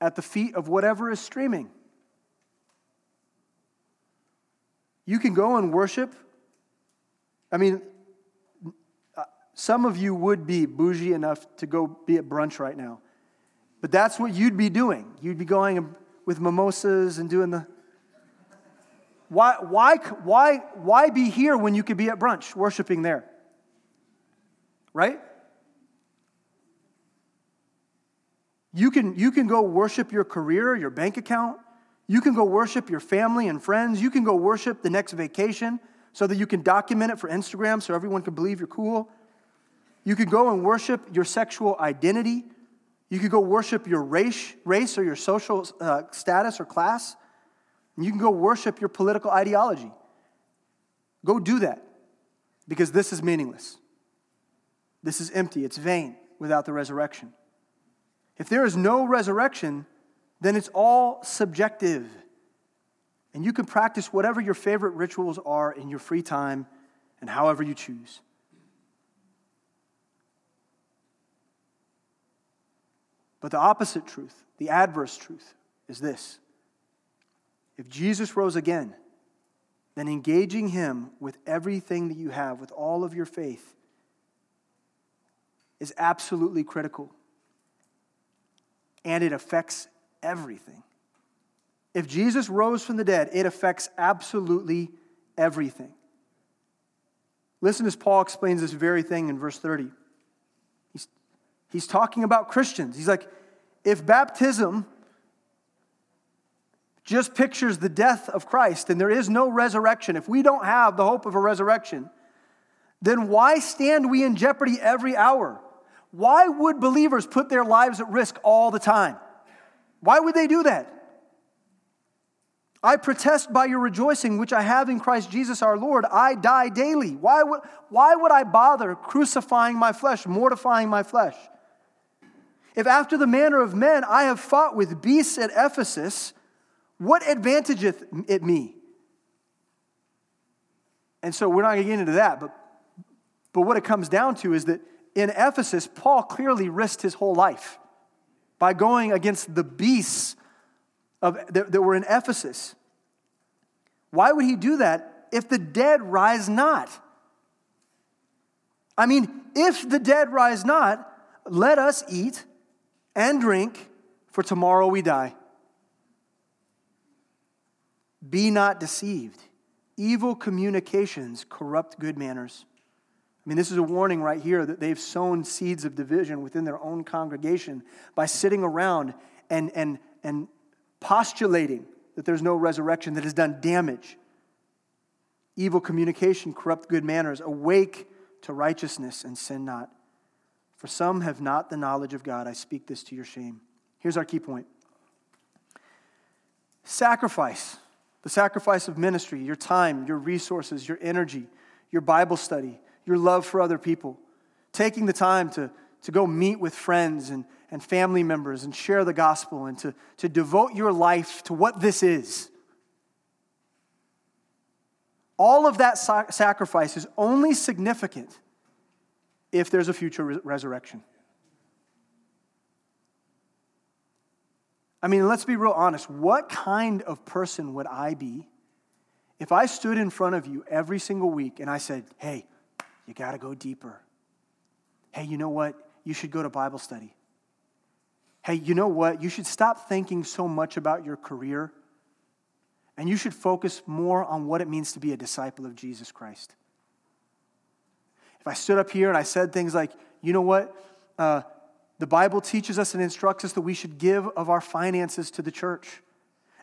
at the feet of whatever is streaming. You can go and worship I mean, uh, some of you would be bougie enough to go be at brunch right now. But that's what you'd be doing. You'd be going with mimosas and doing the. Why, why, why, why be here when you could be at brunch worshiping there? Right? You can, you can go worship your career, your bank account. You can go worship your family and friends. You can go worship the next vacation so that you can document it for Instagram so everyone can believe you're cool. You could go and worship your sexual identity. You could go worship your race, race or your social uh, status or class. And you can go worship your political ideology. Go do that because this is meaningless. This is empty, it's vain without the resurrection. If there is no resurrection, then it's all subjective. And you can practice whatever your favorite rituals are in your free time and however you choose. But the opposite truth, the adverse truth, is this if Jesus rose again, then engaging him with everything that you have, with all of your faith, is absolutely critical. And it affects everything. If Jesus rose from the dead, it affects absolutely everything. Listen as Paul explains this very thing in verse 30. He's, talking about Christians. He's like, if baptism just pictures the death of Christ and there is no resurrection, if we don't have the hope of a resurrection, then why stand we in jeopardy every hour? Why would believers put their lives at risk all the time? Why would they do that? I protest by your rejoicing, which I have in Christ Jesus our Lord. I die daily. Why would, why would I bother crucifying my flesh, mortifying my flesh? If after the manner of men I have fought with beasts at Ephesus, what advantageth it me? And so we're not going to get into that, but, but what it comes down to is that in Ephesus, Paul clearly risked his whole life by going against the beasts of, that, that were in Ephesus. Why would he do that if the dead rise not? I mean, if the dead rise not, let us eat and drink, for tomorrow we die. Be not deceived. Evil communications corrupt good manners. I mean, this is a warning right here that they've sown seeds of division within their own congregation by sitting around and, and, and postulating that there's no resurrection that has done damage. Evil communication corrupt good manners. Awake to righteousness and sin not. For some have not the knowledge of God. I speak this to your shame. Here's our key point sacrifice the sacrifice of ministry, your time, your resources, your energy, your Bible study, your love for other people, taking the time to, to go meet with friends and, and family members and share the gospel and to, to devote your life to what this is. All of that sacrifice is only significant if there's a future re- resurrection. I mean, let's be real honest. What kind of person would I be if I stood in front of you every single week and I said, hey, you got to go deeper? Hey, you know what? You should go to Bible study. Hey, you know what? You should stop thinking so much about your career and you should focus more on what it means to be a disciple of Jesus Christ. If I stood up here and I said things like, you know what? Uh, the Bible teaches us and instructs us that we should give of our finances to the church.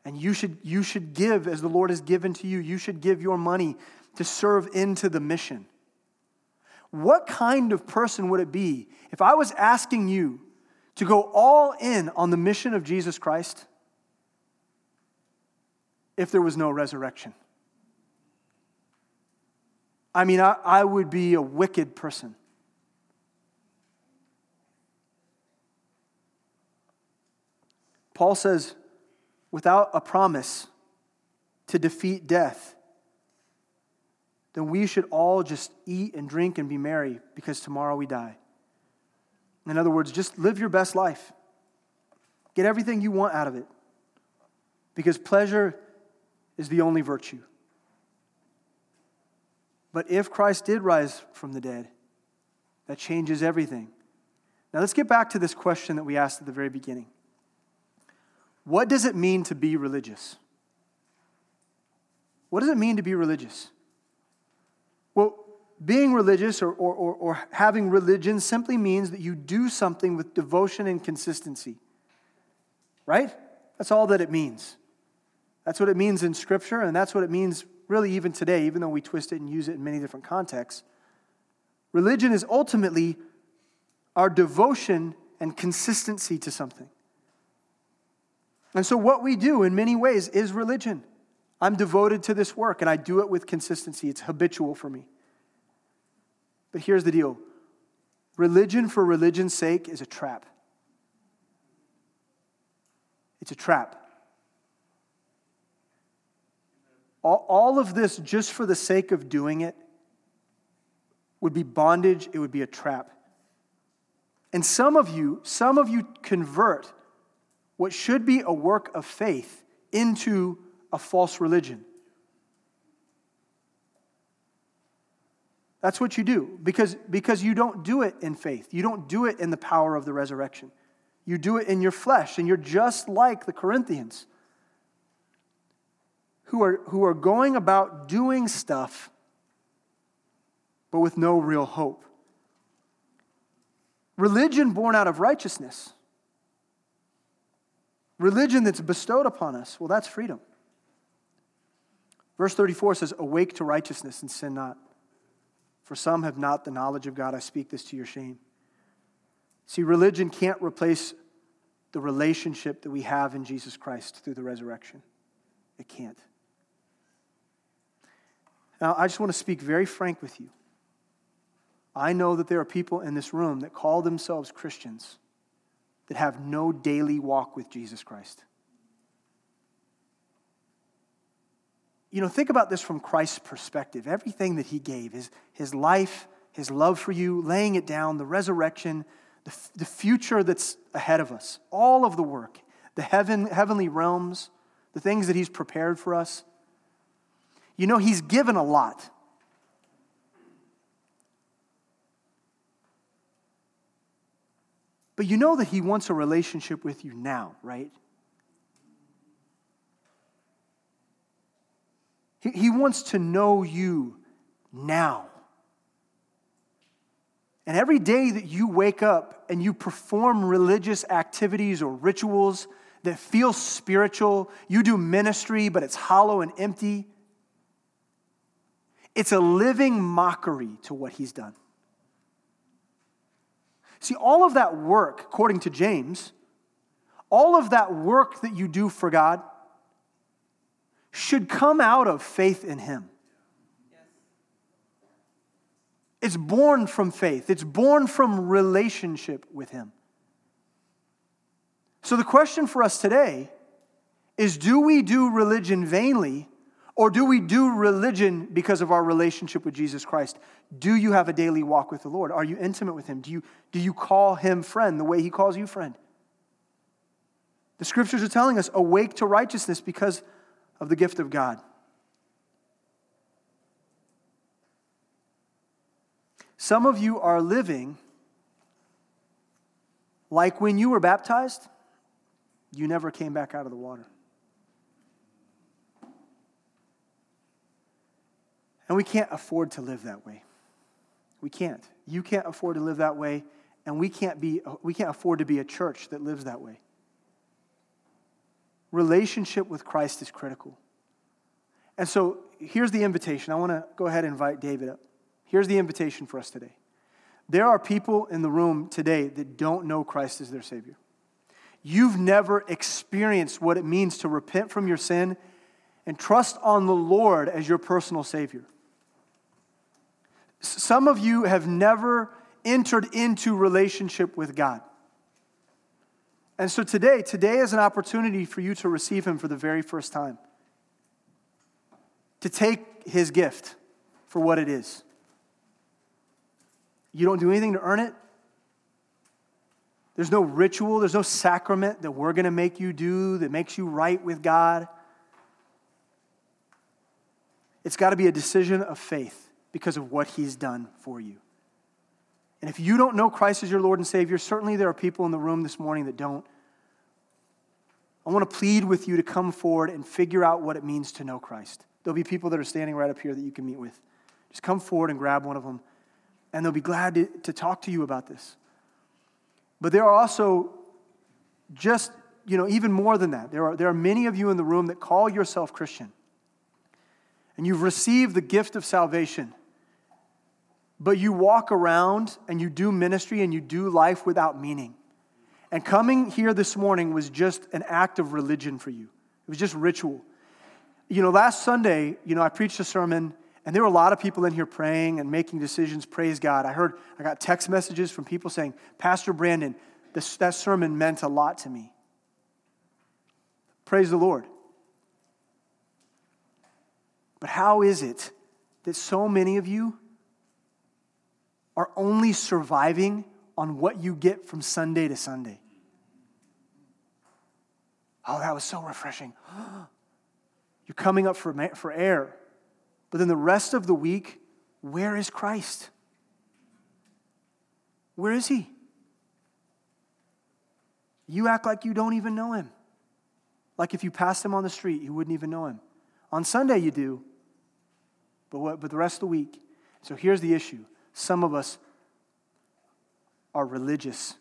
And you should, you should give as the Lord has given to you. You should give your money to serve into the mission. What kind of person would it be if I was asking you to go all in on the mission of Jesus Christ if there was no resurrection? I mean, I, I would be a wicked person. Paul says, without a promise to defeat death, then we should all just eat and drink and be merry because tomorrow we die. In other words, just live your best life. Get everything you want out of it because pleasure is the only virtue. But if Christ did rise from the dead, that changes everything. Now let's get back to this question that we asked at the very beginning. What does it mean to be religious? What does it mean to be religious? Well, being religious or, or, or, or, having religion simply means that you do something with devotion and consistency. Right? That's all that it means. That's what it means in Scripture, and that's what it means really even today, even though we twist it and use it in many different contexts. Religion is ultimately our devotion and consistency to something. And so, what we do in many ways is religion. I'm devoted to this work and I do it with consistency. It's habitual for me. But here's the deal religion for religion's sake is a trap. It's a trap. All, of this just for the sake of doing it would be bondage, it would be a trap. And some of you, some of you convert what should be a work of faith into a false religion. That's what you do because, because you don't do it in faith. You don't do it in the power of the resurrection. You do it in your flesh, and you're just like the Corinthians who are, who are going about doing stuff but with no real hope. Religion born out of righteousness religion that's bestowed upon us, well, that's freedom. Verse 34 says, Awake to righteousness and sin not. For some have not the knowledge of God. I speak this to your shame. See, religion can't replace the relationship that we have in Jesus Christ through the resurrection. It can't. Now, I just want to speak very frank with you. I know that there are people in this room that call themselves Christians that have no daily walk with Jesus Christ. You know, think about this from Christ's perspective. Everything that he gave, his, his life, his love for you, laying it down, the resurrection, the, the future that's ahead of us, all of the work, the heaven, heavenly realms, the things that he's prepared for us. You know, he's given a lot. But you know that he wants a relationship with you now, right? He, he wants to know you now. And every day that you wake up and you perform religious activities or rituals that feel spiritual, you do ministry, but it's hollow and empty, it's a living mockery to what he's done. See, all of that work, according to James, all of that work that you do for God should come out of faith in him. It's born from faith, it's born from relationship with Him. So, the question for us today is do we do religion vainly, or do we do religion because of our relationship with Jesus Christ? Do you have a daily walk with the Lord? Are you intimate with Him? Do you, do you call Him friend the way He calls you friend? The scriptures are telling us awake to righteousness because of the gift of God. Some of you are living like when you were baptized, you never came back out of the water. And we can't afford to live that way. We can't. You can't afford to live that way, and we can't, be, we can't afford to be a church that lives that way. Relationship with Christ is critical. And so here's the invitation. I want to go ahead and invite David up. Here's the invitation for us today. There are people in the room today that don't know Christ as their Savior. You've never experienced what it means to repent from your sin and trust on the Lord as your personal Savior. Some of you have never entered into relationship with God. And so today, today is an opportunity for you to receive Him for the very first time. To take His gift for what it is. You don't do anything to earn it. There's no ritual, there's no sacrament that we're going to make you do that makes you right with God. It's got to be a decision of faith because of what He's done for you. And if you don't know Christ as your Lord and Savior, certainly there are people in the room this morning that don't. I want to plead with you to come forward and figure out what it means to know Christ. There'll be people that are standing right up here that you can meet with. Just come forward and grab one of them and they'll be glad to, to talk to you about this. But there are also just, you know, even more than that. There are, there are many of you in the room that call yourself Christian. And you've received the gift of salvation. But you walk around and you do ministry and you do life without meaning. And coming here this morning was just an act of religion for you. It was just ritual. You know, last Sunday, you know, I preached a sermon and there were a lot of people in here praying and making decisions. Praise God. I heard, I got text messages from people saying, Pastor Brandon, this, that sermon meant a lot to me. Praise the Lord. But how is it that so many of you are only surviving on what you get from Sunday to Sunday? Oh, that was so refreshing. *gasps* You're coming up for, for air. But then the rest of the week, where is Christ? Where is he? You act like you don't even know him. Like if you passed him on the street, you wouldn't even know him. On Sunday, you do, but, what, but the rest of the week. So here's the issue some of us are religious,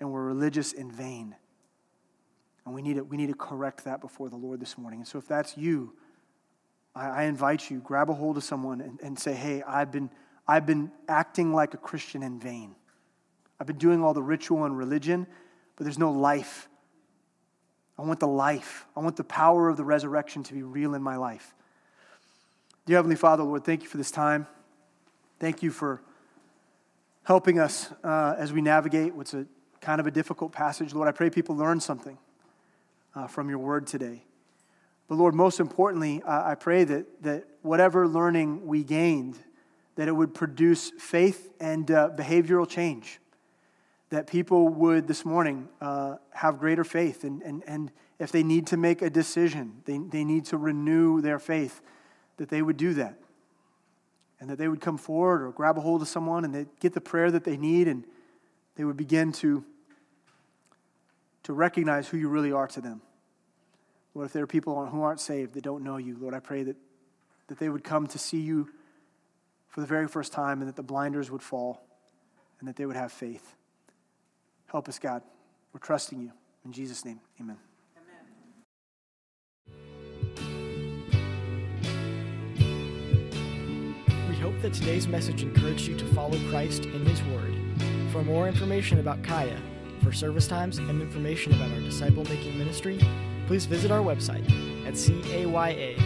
and we're religious in vain. And we need, to, we need to correct that before the Lord this morning. And so if that's you, I, I invite you, grab a hold of someone and, and say, hey, I've been, I've been acting like a Christian in vain. I've been doing all the ritual and religion, but there's no life. I want the life. I want the power of the resurrection to be real in my life. Dear Heavenly Father, Lord, thank you for this time. Thank you for helping us uh, as we navigate what's a kind of a difficult passage. Lord, I pray people learn something uh, from your word today. But Lord, most importantly, uh, I pray that, that whatever learning we gained, that it would produce faith and uh, behavioral change. That people would this morning uh, have greater faith, and, and, and if they need to make a decision, they, they need to renew their faith, that they would do that. And that they would come forward or grab a hold of someone and they'd get the prayer that they need, and they would begin to, to recognize who you really are to them. Lord, if there are people who aren't saved that don't know you, Lord, I pray that, that they would come to see you for the very first time and that the blinders would fall and that they would have faith. Help us, God. We're trusting you. In Jesus' name, amen. Hope that today's message encouraged you to follow Christ in His Word. For more information about Kaya, for service times, and information about our disciple making ministry, please visit our website at caya.live